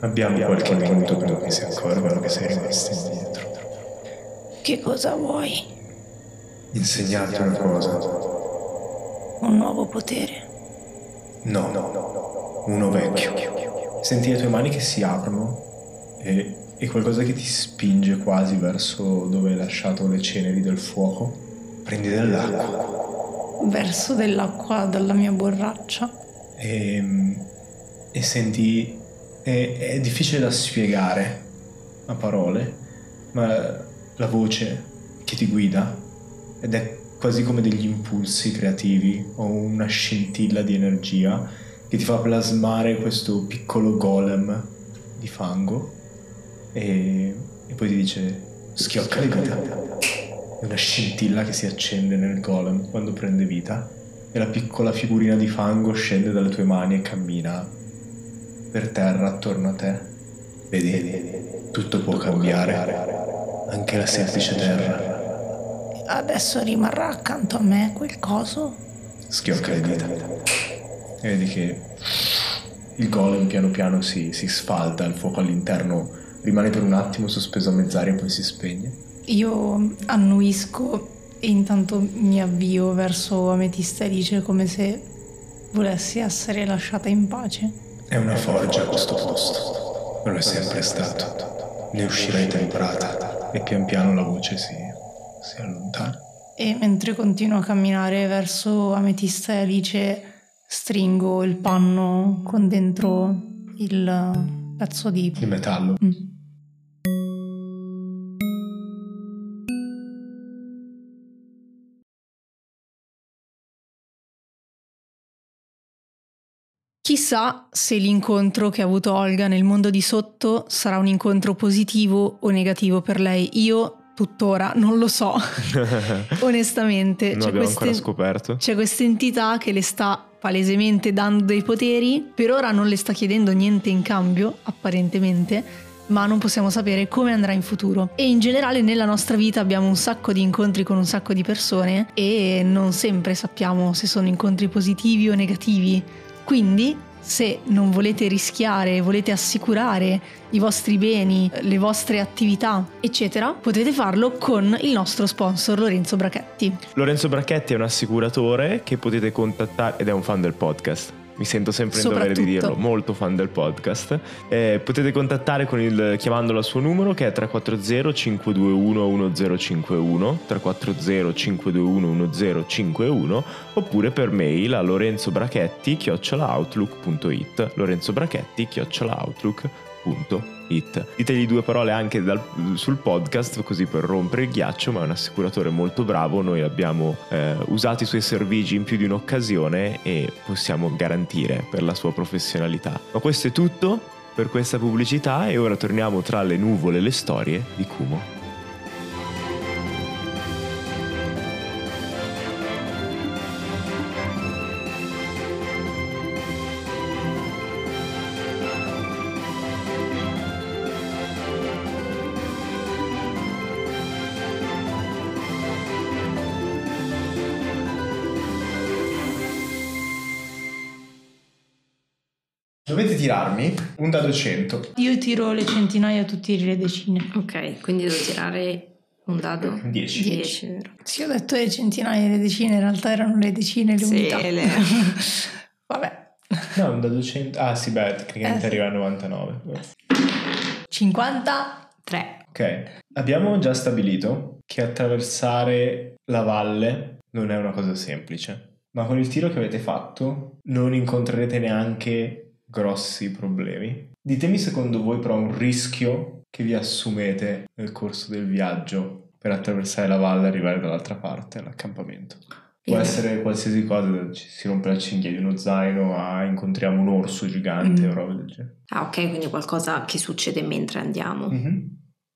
Abbiamo qualche minuto prima che si accorgano che sei rimasta indietro Che cosa vuoi? insegnarti una cosa Un nuovo potere? No, uno vecchio. Senti le tue mani che si aprono e, e qualcosa che ti spinge quasi verso dove hai lasciato le ceneri del fuoco. Prendi dell'acqua Verso dell'acqua dalla mia borraccia. e, e senti... È, è difficile da spiegare a parole, ma la voce che ti guida ed è quasi come degli impulsi creativi o una scintilla di energia che ti fa plasmare questo piccolo golem di fango e, e poi ti dice schiocca di vita. È una scintilla che si accende nel golem quando prende vita e la piccola figurina di fango scende dalle tue mani e cammina per terra attorno a te. Vedi, tutto può cambiare, anche la semplice terra. Adesso rimarrà accanto a me quel coso? Schiocca le dita. E vedi che il golem piano piano si, si sfalda, il fuoco all'interno rimane per un attimo sospeso a mezz'aria e poi si spegne. Io annuisco e intanto mi avvio verso Ametista e dice come se volessi essere lasciata in pace. È una forgia questo posto, lo è sempre stato. Ne uscirai temprata e pian piano la voce si, si allontana. E mentre continuo a camminare verso Ametista e Alice, stringo il panno con dentro il pezzo di... Il metallo. Mm. Chissà se l'incontro che ha avuto Olga nel mondo di sotto sarà un incontro positivo o negativo per lei. Io tuttora non lo so, (laughs) onestamente. non C'è abbiamo queste- ancora scoperto. c'è questa entità che le sta palesemente dando dei poteri, per ora non le sta chiedendo niente in cambio, apparentemente, ma non possiamo sapere come andrà in futuro. E in generale nella nostra vita abbiamo un sacco di incontri con un sacco di persone e non sempre sappiamo se sono incontri positivi o negativi. Quindi se non volete rischiare, volete assicurare i vostri beni, le vostre attività, eccetera, potete farlo con il nostro sponsor Lorenzo Brachetti. Lorenzo Brachetti è un assicuratore che potete contattare ed è un fan del podcast mi sento sempre in dovere di dirlo, molto fan del podcast. Eh, potete contattare il, chiamandolo al suo numero che è 340 521 1051 340 521 1051 oppure per mail a lorenzobrachetti chiocciolaoutlook.it lorenzobrachetti chiocciolaoutlook.it It. Ditegli due parole anche dal, sul podcast così per rompere il ghiaccio, ma è un assicuratore molto bravo, noi abbiamo eh, usato i suoi servigi in più di un'occasione e possiamo garantire per la sua professionalità. Ma questo è tutto per questa pubblicità e ora torniamo tra le nuvole e le storie di Kumo. Un dado 100. Io tiro le centinaia, tu tiri le decine. Ok, quindi devo tirare un dado 10. 10. Sì, ho detto le centinaia e le decine, in realtà erano le decine le sì, unità. Le... (laughs) Vabbè. No, un dado 100. Ah, sì, beh, tecnicamente eh, arriva a 99. 53. Ok, abbiamo già stabilito che attraversare la valle non è una cosa semplice. Ma con il tiro che avete fatto non incontrerete neanche grossi problemi. Ditemi secondo voi però un rischio che vi assumete nel corso del viaggio per attraversare la valle e arrivare dall'altra parte all'accampamento. Può essere qualsiasi cosa, ci si rompe la cinghia di uno zaino, a incontriamo un orso gigante mm. o roba del genere. Ah ok, quindi qualcosa che succede mentre andiamo. Mm-hmm.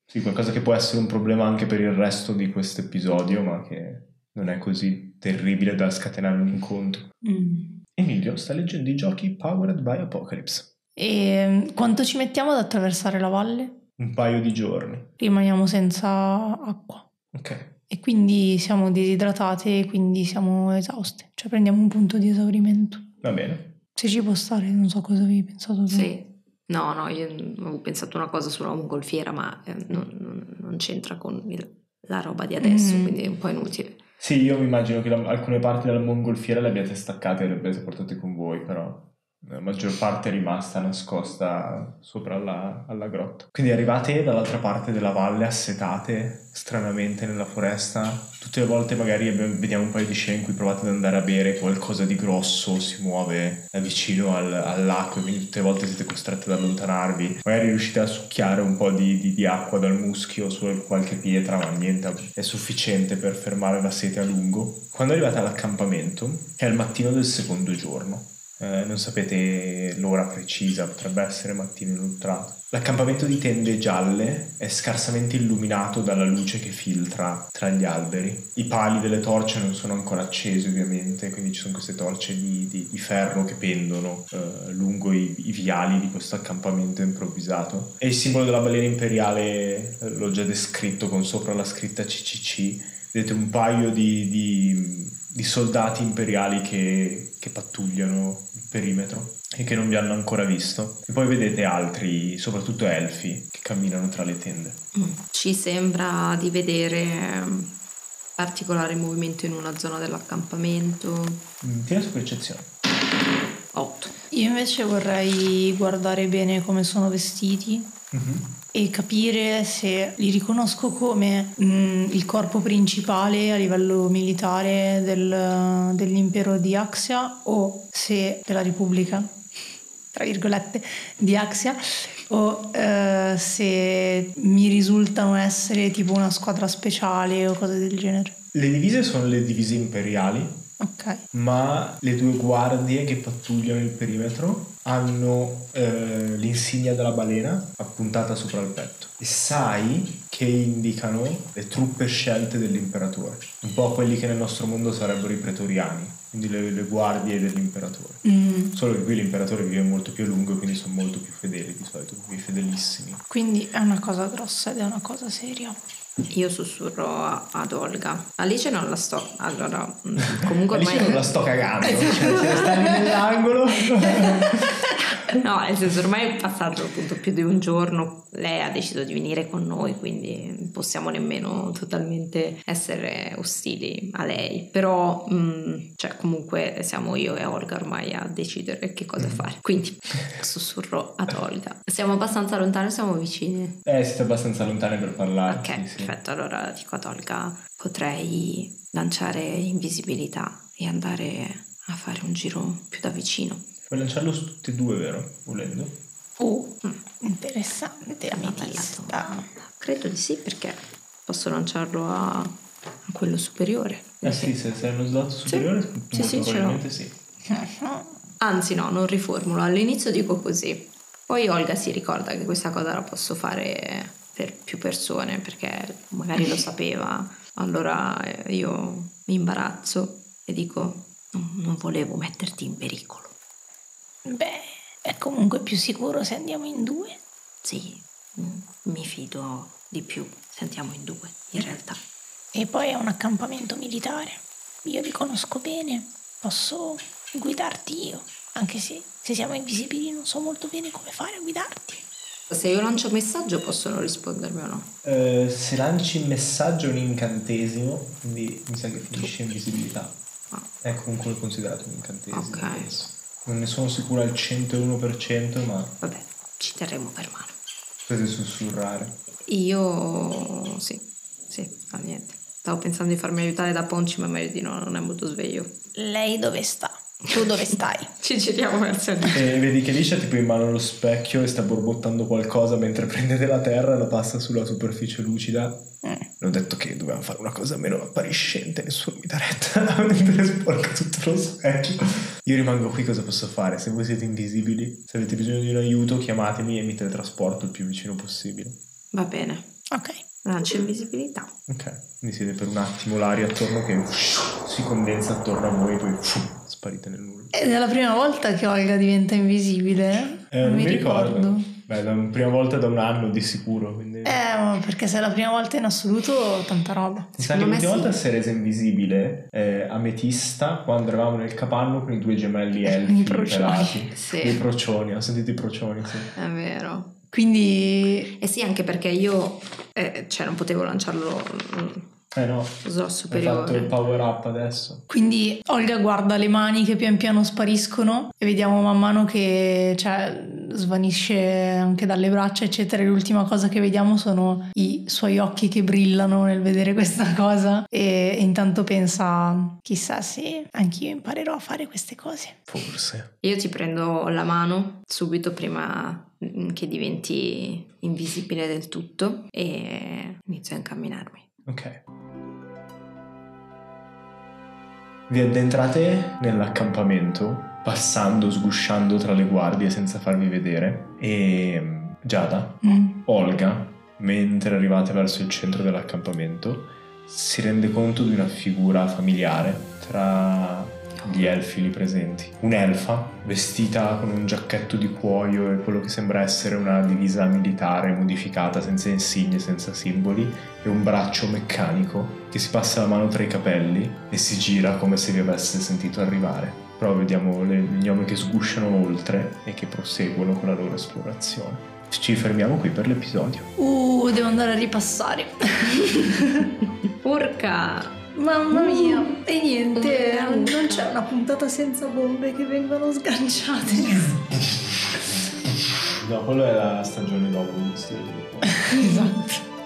Sì, qualcosa che può essere un problema anche per il resto di questo episodio, ma che non è così terribile da scatenare un incontro. Mm. Emilio sta leggendo i giochi Powered by Apocalypse. E mm, quanto ci mettiamo ad attraversare la valle? Un paio di giorni. Rimaniamo senza acqua. Ok. E quindi siamo disidratate e quindi siamo esauste. Cioè prendiamo un punto di esaurimento. Va bene. Se ci può stare, non so cosa avevi pensato tu. Sì. No, no, io avevo pensato una cosa sulla mongolfiera, ma eh, non, non, non, c'entra con il, la roba di adesso, mm. quindi è un po' inutile. Sì, io mi immagino che la, alcune parti della mongolfiera le abbiate staccate e le abbiate portate con voi, però la maggior parte è rimasta nascosta sopra alla, alla, grotta. Quindi arrivate dall'altra parte della valle, assetate stranamente nella foresta. Tutte le volte magari vediamo un paio di scene in cui provate ad andare a bere qualcosa di grosso, si muove vicino al, all'acqua, quindi tutte le volte siete costretti ad allontanarvi. Magari riuscite a succhiare un po' di, di, di acqua dal muschio su qualche pietra, ma niente è sufficiente per fermare la sete a lungo. Quando arrivate all'accampamento, è il mattino del secondo giorno eh, non sapete l'ora precisa, potrebbe essere mattino inoltrato. L'accampamento di tende gialle è scarsamente illuminato dalla luce che filtra tra gli alberi. I pali delle torce non sono ancora accesi ovviamente, quindi ci sono queste torce di, di, di ferro che pendono eh, lungo i, i, viali di questo accampamento improvvisato. E il simbolo della balena imperiale eh, l'ho già descritto con sopra la scritta CCC. Vedete un paio di, di, di soldati imperiali che, che pattugliano perimetro e che non vi hanno ancora visto. E poi vedete altri, soprattutto elfi, che camminano tra le tende. Mm. Ci sembra di vedere ehm, particolare movimento in una zona dell'accampamento. Mm, tira su percezione. 8. Io invece vorrei guardare bene come sono vestiti. Mm-hmm e capire se li riconosco come mh, mm, il corpo principale a livello militare del, dell'impero di Axia o se della Repubblica, tra virgolette, di Axia o eh, se mi risultano essere tipo una squadra speciale o cose del genere. Le divise sono le divise imperiali. Ok. Ma le due guardie che pattugliano il perimetro hanno eh, l'insignia della balena appuntata sopra il petto e sai che indicano le truppe scelte dell'imperatore, un po' quelli che nel nostro mondo sarebbero i pretoriani, quindi le, le guardie dell'imperatore. Mm, Solo che qui l'imperatore vive molto più a lungo, quindi sono molto più fedeli di solito, quindi fedelissimi. Quindi è una cosa grossa ed è una cosa seria. Io sussurro ad Olga. Alice non la sto. Allora, mm, comunque Alice ormai. non la sto cagando, cioè se ne sta nell'angolo. (laughs) No, nel senso ormai è passato appunto più di un giorno, lei ha deciso di venire con noi, quindi non possiamo nemmeno totalmente essere ostili a lei, però mm, cioè comunque siamo io e Olga ormai a decidere che cosa fare, quindi sussurro ad Olga. Siamo abbastanza lontani o siamo vicini? Eh, siete abbastanza lontane per parlare. Ok, sì, sì. Perfetto, allora dico ad Olga, potrei lanciare invisibilità e andare a fare un giro più da vicino. Puoi lanciarlo su tutti e due, vero? Volendo. Uh, interessante, Una bella ametista. Credo di sì perché posso lanciarlo a, a quello superiore. Eh sì, se sei uno slot superiore, Sì, sì, probabilmente sì. (laughs) Anzi no, non riformulo, all'inizio dico così. Poi Olga si ricorda che questa cosa la posso fare per più persone perché magari lo sapeva. Allora eh, io mi imbarazzo e dico "Non- non volevo metterti in pericolo. Beh, è comunque più sicuro se andiamo in due. Sì, mm, mi fido di più se andiamo in due, in realtà. E poi è un accampamento militare. Io li conosco bene, posso guidarti io. Anche se, se siamo invisibili non so molto bene come fare a guidarti. Se io lancio messaggio possono rispondermi o no? Eh, se lanci il messaggio è un incantesimo, quindi mi sa che finisce in visibilità. Ah. È comunque considerato un incantesimo. Ok. penso. Non ne sono sicuro al 101%, ma Vabbè, ci terremo per mano. potete sussurrare. Io sì, sì, fa niente. Stavo pensando di farmi aiutare da Ponci, ma meglio di no, non è molto sveglio. Lei dove sta? Tu dove stai? (laughs) Ci giriamo verso il E vedi che lì c'è tipo in mano lo specchio e sta borbottando qualcosa mentre (laughs) prendete la terra e la passa sulla superficie lucida. Mm. L'ho detto che dovevamo fare una cosa meno appariscente, nessuno mi dà retta (laughs) mentre sporca tutto lo specchio. Io rimango qui, cosa posso fare? Se voi siete invisibili, se avete bisogno di un aiuto, chiamatemi e mi teletrasporto il più vicino possibile. Va bene, Ok. lancio invisibilità. Ok, quindi siete per un attimo l'aria attorno che si condensa attorno a voi, poi sparite nel nulla. Ed è la prima volta che Olga diventa invisibile? Eh, non mi ricordo. Beh, da un- prima volta da un anno di sicuro, quindi... Eh, ma perché se è la prima volta in assoluto, tanta roba. Mi sa che l'ultima sì. volta si è resa invisibile eh, Ametista quando eravamo nel capanno con i due gemelli (laughs) elfi I procioni. Sì. I procioni, ho sentito i procioni, sì. È vero. Quindi E sì, anche perché io, eh, cioè, non potevo lanciarlo mm, Eh no, slot hai fatto il superiore. power up adesso. Quindi Olga guarda le mani che pian piano spariscono e vediamo man mano che cioè, svanisce anche dalle braccia, eccetera. E l'ultima cosa che vediamo sono i suoi occhi che brillano nel vedere questa cosa. E, e intanto pensa: chissà se anch'io imparerò a fare queste cose. Forse. Io ti prendo la mano subito prima mm, che diventi invisibile del tutto e inizio a incamminarmi. Ok. Vi addentrate nell'accampamento, passando, sgusciando tra le guardie senza farvi vedere. E mm, Giada, Mm. Olga, mentre arrivate verso il centro dell'accampamento, si rende conto di una figura familiare tra gli elfi lì presenti. Un'elfa vestita con un giacchetto di cuoio e quello che sembra essere una divisa militare modificata senza insigne, senza simboli e un braccio meccanico che si passa la mano tra i capelli e si gira come se vi avesse sentito arrivare. Però vediamo le gnomi che sgusciano oltre e che proseguono con la loro esplorazione. Ci fermiamo qui per l'episodio. Uh, devo andare a ripassare. (laughs) Urca! Mamma mia. E niente, non c'è una puntata senza bombe che vengono sganciate. No, quello è la stagione dopo esatto.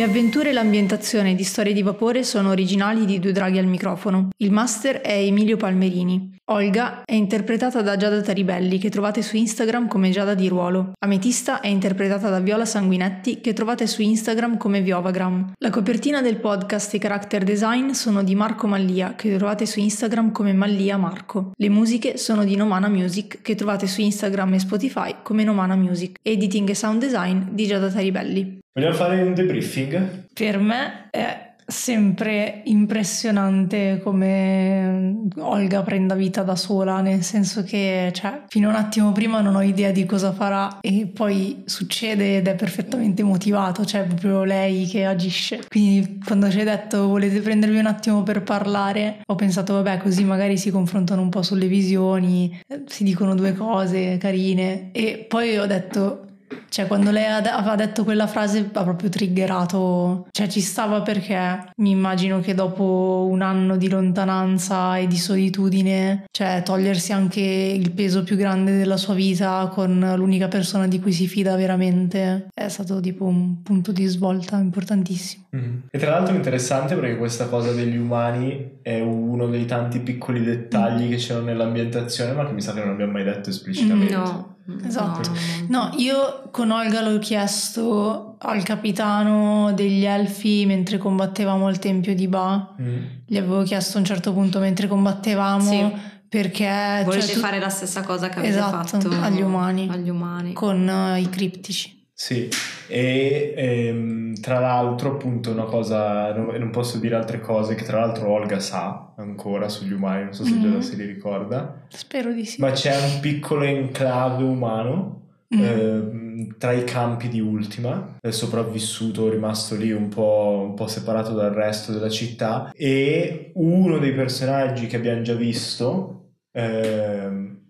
Le avventure e l'ambientazione di Storie di Vapore sono originali di Due Draghi al microfono. Il master è Emilio Palmerini. Olga è interpretata da Giada Taribelli, che trovate su Instagram come Giada di Ruolo. Ametista è interpretata da Viola Sanguinetti, che trovate su Instagram come Viovagram. La copertina del podcast e i character design sono di Marco Mallia, che trovate su Instagram come Mallia Marco. Le musiche sono di Nomana Music, che trovate su Instagram e Spotify come Nomana Music. Editing e sound design di Giada Taribelli. Vogliamo fare un debriefing? Per me è sempre impressionante come Olga prenda vita da sola, nel senso che cioè, fino a un attimo prima non ho idea di cosa farà e poi succede ed è perfettamente motivato, cioè è proprio lei che agisce. Quindi quando ci hai detto volete prendervi un attimo per parlare, ho pensato vabbè così magari si confrontano un po' sulle visioni, eh, si dicono due cose carine e poi ho detto cioè, quando lei aveva detto quella frase ha proprio triggerato, cioè ci stava perché mi immagino che dopo un anno di lontananza e di solitudine, cioè togliersi anche il peso più grande della sua vita con l'unica persona di cui si fida veramente è stato tipo un punto di svolta importantissimo. Mm-hmm. E tra l'altro è interessante perché questa cosa degli umani è uno dei tanti piccoli dettagli mm. che c'erano nell'ambientazione, ma che mi sa che non abbiamo mai detto esplicitamente. No. Esatto. No, io con Olga l'ho chiesto al capitano degli elfi mentre combattevamo al tempio di Ba. Mm. Gli avevo chiesto a un certo punto mentre combattevamo sì. perché... Volete cioè, tu... fare la stessa cosa che avete esatto, fatto agli umani, agli umani. con uh, i criptici. Sì, e ehm, tra l'altro appunto una cosa, non, non, posso dire altre cose che tra l'altro Olga sa ancora sugli umani, non so se mm. già se li ricorda. Spero di sì. Ma c'è un piccolo enclave umano mm. eh, tra i campi di Ultima, è sopravvissuto, rimasto lì un po', un po' separato dal resto della città e uno dei personaggi che abbiamo già visto eh,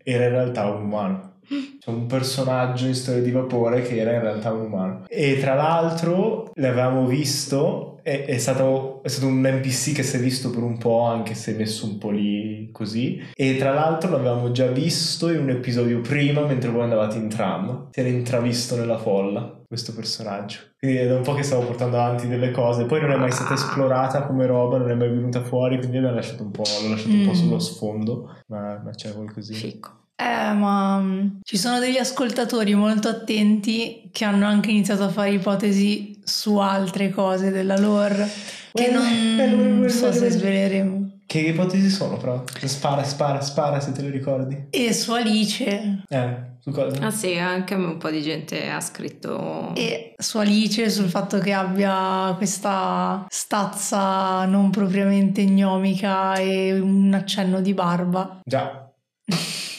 era in realtà un umano c'è un personaggio in storia di vapore che era in realtà un umano. E tra l'altro l'avevamo visto, è, è, stato, è stato un NPC che si è visto per un po', anche se messo un po' lì così. E tra l'altro l'avevamo già visto in un episodio prima, mentre voi andavate in tram. Si era intravisto nella folla questo personaggio. Quindi è da un po' che stavo portando avanti delle cose. Poi non è mai stata esplorata come roba, non è mai venuta fuori, quindi l'ho lasciato un po', l'ho lasciato un po' mm. sullo sfondo, ma, ma c'è qualcosina. Fico. Eh, ma mm, ci sono degli ascoltatori molto attenti che hanno anche iniziato a fare ipotesi su altre cose della lore che eh, non eh, so se sveleremo. Che ipotesi sono però? Spara, spara, spara se te le ricordi. E su Alice. Eh, su cosa? Ah sì, anche a me un po' di gente ha scritto... E su Alice, sul fatto che abbia questa stazza non propriamente gnomica e un accenno di barba. Già. (laughs)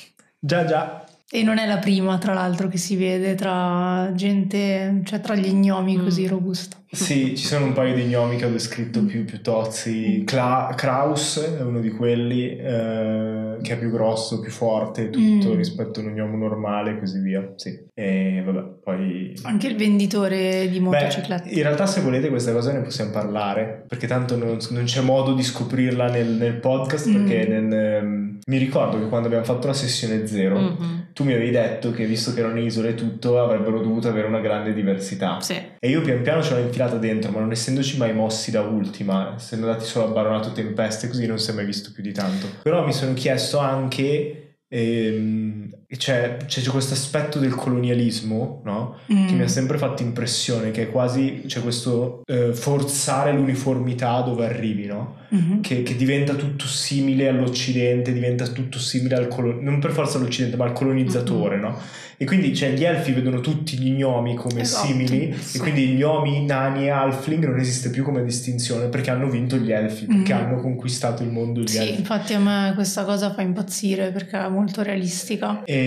Già, già. E non è la prima, tra l'altro, che si vede tra gente, cioè tra gli gnomi mm. così robusta. Sì, ci sono un paio di gnomi che ho descritto più, più tozzi. Cla- Kraus è uno di quelli eh, che è più grosso, più forte, tutto mm. rispetto a un gnomo normale e così via. Sì. E vabbè, poi... Anche il venditore di motociclette. Beh, in realtà se volete questa cosa ne possiamo parlare, perché tanto non, non c'è modo di scoprirla nel, nel podcast, mm. perché nel, um, mi ricordo che quando abbiamo fatto la sessione zero, mm-hmm. tu mi avevi detto che visto che erano isole e tutto, avrebbero dovuto avere una grande diversità. Sì. E io pian piano ce l'ho infilata dentro, ma non essendoci mai mossi da ultima, essendo andati solo a Baronato Tempeste, così non si è mai visto più di tanto. Però mi sono chiesto anche ehm, c'è, c'è, questo aspetto del colonialismo no? mm. che mi ha sempre fatto impressione che è quasi c'è questo eh, forzare l'uniformità dove arrivi no? mm-hmm. che, che, diventa tutto simile all'occidente diventa tutto simile al colonizzatore non per forza all'occidente ma al colonizzatore mm-hmm. no? E quindi cioè, gli elfi vedono tutti gli gnomi come esatto, simili sì. e quindi gnomi, nani e halfling non esiste più come distinzione perché hanno vinto gli elfi, perché mm. hanno conquistato il mondo gli sì, elfi. infatti a me questa cosa fa impazzire perché è molto realistica. E,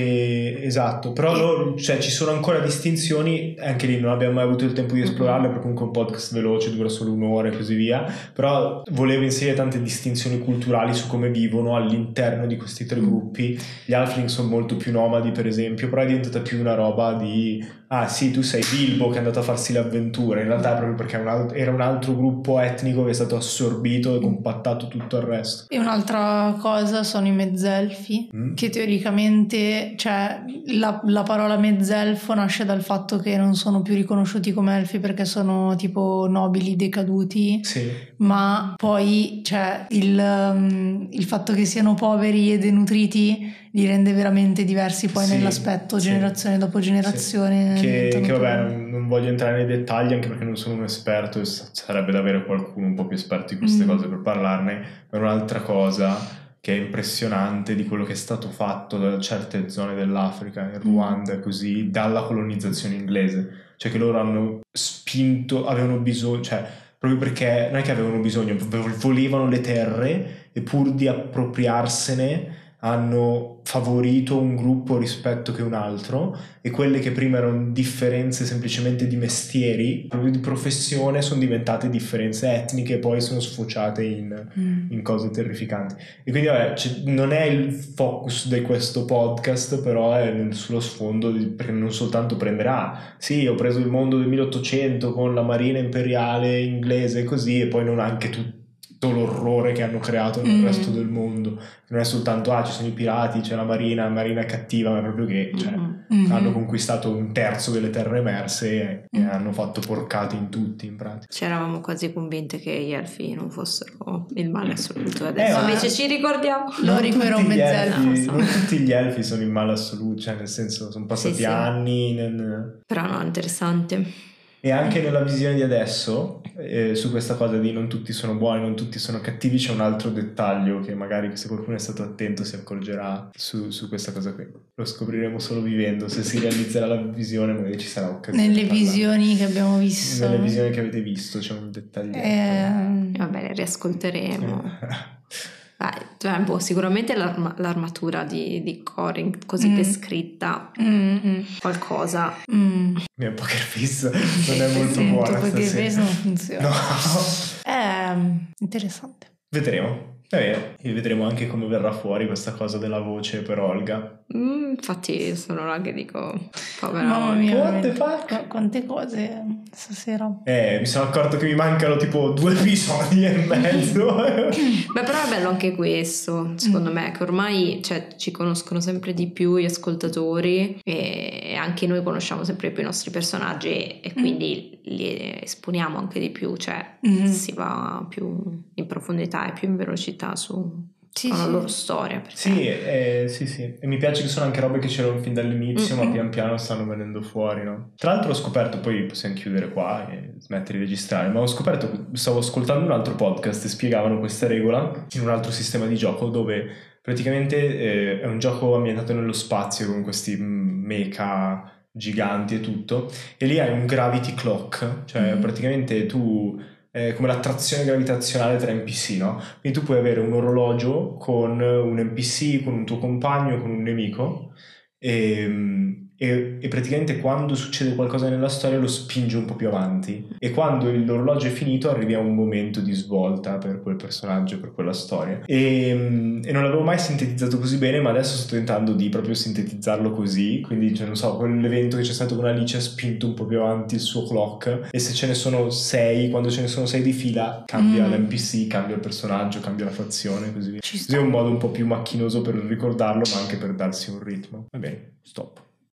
esatto, però. Loro, cioè, ci sono ancora distinzioni, anche lì non abbiamo mai avuto il tempo di esplorarle perché comunque un podcast veloce dura solo un'ora e così via, però volevo inserire tante distinzioni culturali su come vivono all'interno di questi tre mm. gruppi. Gli halfling sono molto più nomadi per esempio, però è diventata più una roba di ah sì tu sei Bilbo che è andato a farsi le avventure in realtà è proprio perché un altro, era un altro gruppo etnico che è stato assorbito e compattato tutto il resto e un'altra cosa sono i mezzelfi mm. che teoricamente che cioè, la, la parola mezzelfo nasce dal fatto che non sono più riconosciuti come elfi perché sono tipo nobili decaduti, Sì. ma poi cioè, il, um, il fatto che siano poveri e denutriti li rende veramente diversi poi Sì, nell'aspetto, sì. generazione dopo generazione. Che, che vabbè, non, non voglio entrare nei dettagli anche perché non sono un esperto e sarebbe da avere qualcuno un po' più esperto di queste Mm. cose per parlarne, ma un'altra cosa che è impressionante di quello che è stato fatto da certe zone dell'Africa, in Ruanda così, dalla colonizzazione inglese. Cioè che loro hanno spinto, avevano bisogno, cioè proprio perché non è che avevano bisogno, vo- volevano le terre e pur di appropriarsene hanno favorito un gruppo rispetto che un altro e quelle che prima erano differenze semplicemente di mestieri, proprio di professione, sono diventate differenze etniche e poi sono sfociate in, Mm. in cose terrificanti. E quindi vabbè, c'è- non è il focus di questo podcast, però è sullo sfondo, di- perché non soltanto prendere, ah sì, ho preso il mondo del 1800 con la marina imperiale inglese e così, e poi non anche tutto l'orrore che hanno creato nel Mm. resto del mondo. Non è soltanto, ah ci sono i pirati, c'è la marina, la marina è cattiva, ma è proprio che... Cioè. Mhm. Hanno conquistato un terzo delle terre emerse e, e Mm. hanno fatto porcate in tutti in pratica. C'eravamo quasi convinte che gli elfi non fossero il male assoluto. Adesso Eh, invece ci ricordiamo. Lorico Non era un mezzelfo. elfi- No, Non tutti gli elfi sono in male assoluto, cioè nel senso sono passati Sì, sì. anni nel- Però no, interessante. E anche nella visione di adesso eh, su questa cosa di non tutti sono buoni, non tutti sono cattivi c'è un altro dettaglio che magari se qualcuno è stato attento si accorgerà su, su questa cosa qui. Lo scopriremo solo vivendo, se si realizzerà la visione magari ci sarà occasione. Nelle visioni che abbiamo visto. Nelle visioni che avete visto c'è un dettaglio. Eh, Va bene, riascolteremo. (laughs) Dai, cioè, boh, sicuramente l'arma- l'armatura di, di Corin così Mm. descritta, mm, qualcosa. mm. Mia poker face (laughs) non è molto Sì, buona il stasera. peso non funziona. (laughs) No. È interessante. Vedremo. Va bene, e vedremo anche come verrà fuori questa cosa della voce per Olga. Mm, infatti sono là che dico, povera Mamma mia, What the veramente. fuck? Qu- quante cose stasera. Eh, mi sono accorto che mi mancano tipo due episodi e mezzo. (laughs) Beh, però è bello anche questo, secondo me, che ormai cioè, ci conoscono sempre di più gli ascoltatori e anche noi conosciamo sempre più i nostri personaggi e quindi li esponiamo anche di più, cioè Mhm. si va più in profondità e più in velocità su Sì, sulla sì. loro storia. perché- sì, eh, sì, sì. E mi piace che sono anche robe che c'erano fin dall'inizio, ma Mm-mm. pian piano stanno venendo fuori, no? Tra l'altro ho scoperto, poi possiamo chiudere qua e smettere di registrare, ma ho scoperto, stavo ascoltando un altro podcast e spiegavano questa regola in un altro sistema di gioco dove praticamente eh, è un gioco ambientato nello spazio con questi mm, mecha giganti e tutto, e lì hai un gravity clock, cioè Mhm. praticamente tu è come l'attrazione gravitazionale tra NPC, no? Quindi tu puoi avere un orologio con un NPC, con un tuo compagno, con un nemico e, e- e praticamente quando succede qualcosa nella storia lo spinge un po' più avanti e quando l'orologio è finito arrivi a un momento di svolta per quel personaggio, per quella storia e, e non l'avevo mai sintetizzato così bene ma adesso sto tentando di proprio sintetizzarlo così quindi cioè, non so, quell'evento che c'è stato con Alice ha spinto un po' più avanti il suo clock e se ce ne sono sei, quando ce ne sono sei di fila cambia Mm. l'NPC, cambia il personaggio, cambia la fazione così via Così è un modo un po' più macchinoso per ricordarlo, ma anche per darsi un ritmo. Va bene.